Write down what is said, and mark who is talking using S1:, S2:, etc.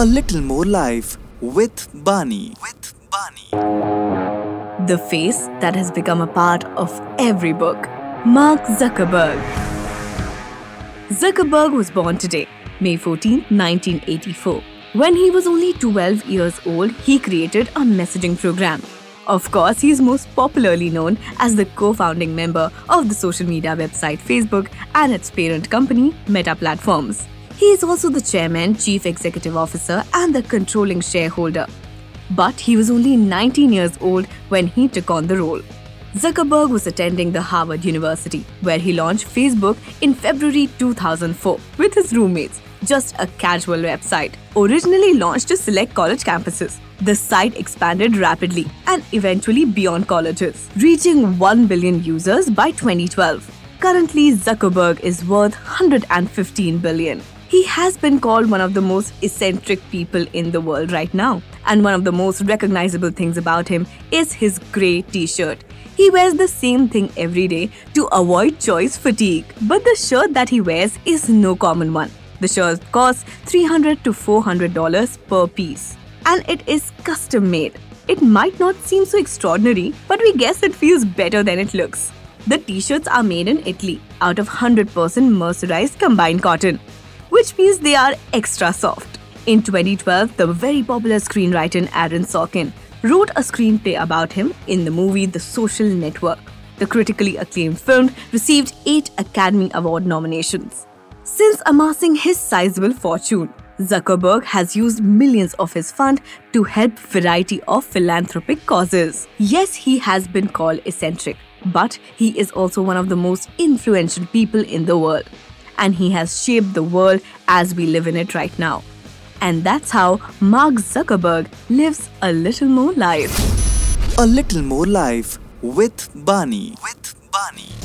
S1: A little more life with Bani. With Bani.
S2: The face that has become a part of every book. Mark Zuckerberg. Zuckerberg was born today, May 14, 1984. When he was only 12 years old, he created a messaging program. Of course, he is most popularly known as the co founding member of the social media website Facebook and its parent company, Meta Platforms. He is also the chairman, chief executive officer, and the controlling shareholder. But he was only 19 years old when he took on the role. Zuckerberg was attending the Harvard University, where he launched Facebook in February 2004 with his roommates, just a casual website, originally launched to select college campuses. The site expanded rapidly and eventually beyond colleges, reaching 1 billion users by 2012. Currently, Zuckerberg is worth 115 billion. He has been called one of the most eccentric people in the world right now. And one of the most recognizable things about him is his grey t shirt. He wears the same thing every day to avoid choice fatigue. But the shirt that he wears is no common one. The shirt costs 300 to $400 per piece. And it is custom made. It might not seem so extraordinary, but we guess it feels better than it looks. The t shirts are made in Italy out of 100% mercerized combined cotton which means they are extra soft. In 2012, the very popular screenwriter Aaron Sorkin wrote a screenplay about him in the movie The Social Network. The critically acclaimed film received eight Academy Award nominations. Since amassing his sizable fortune, Zuckerberg has used millions of his fund to help variety of philanthropic causes. Yes, he has been called eccentric, but he is also one of the most influential people in the world and he has shaped the world as we live in it right now. And that's how Mark Zuckerberg lives a little more life.
S1: A little more life with Bani. With Bani.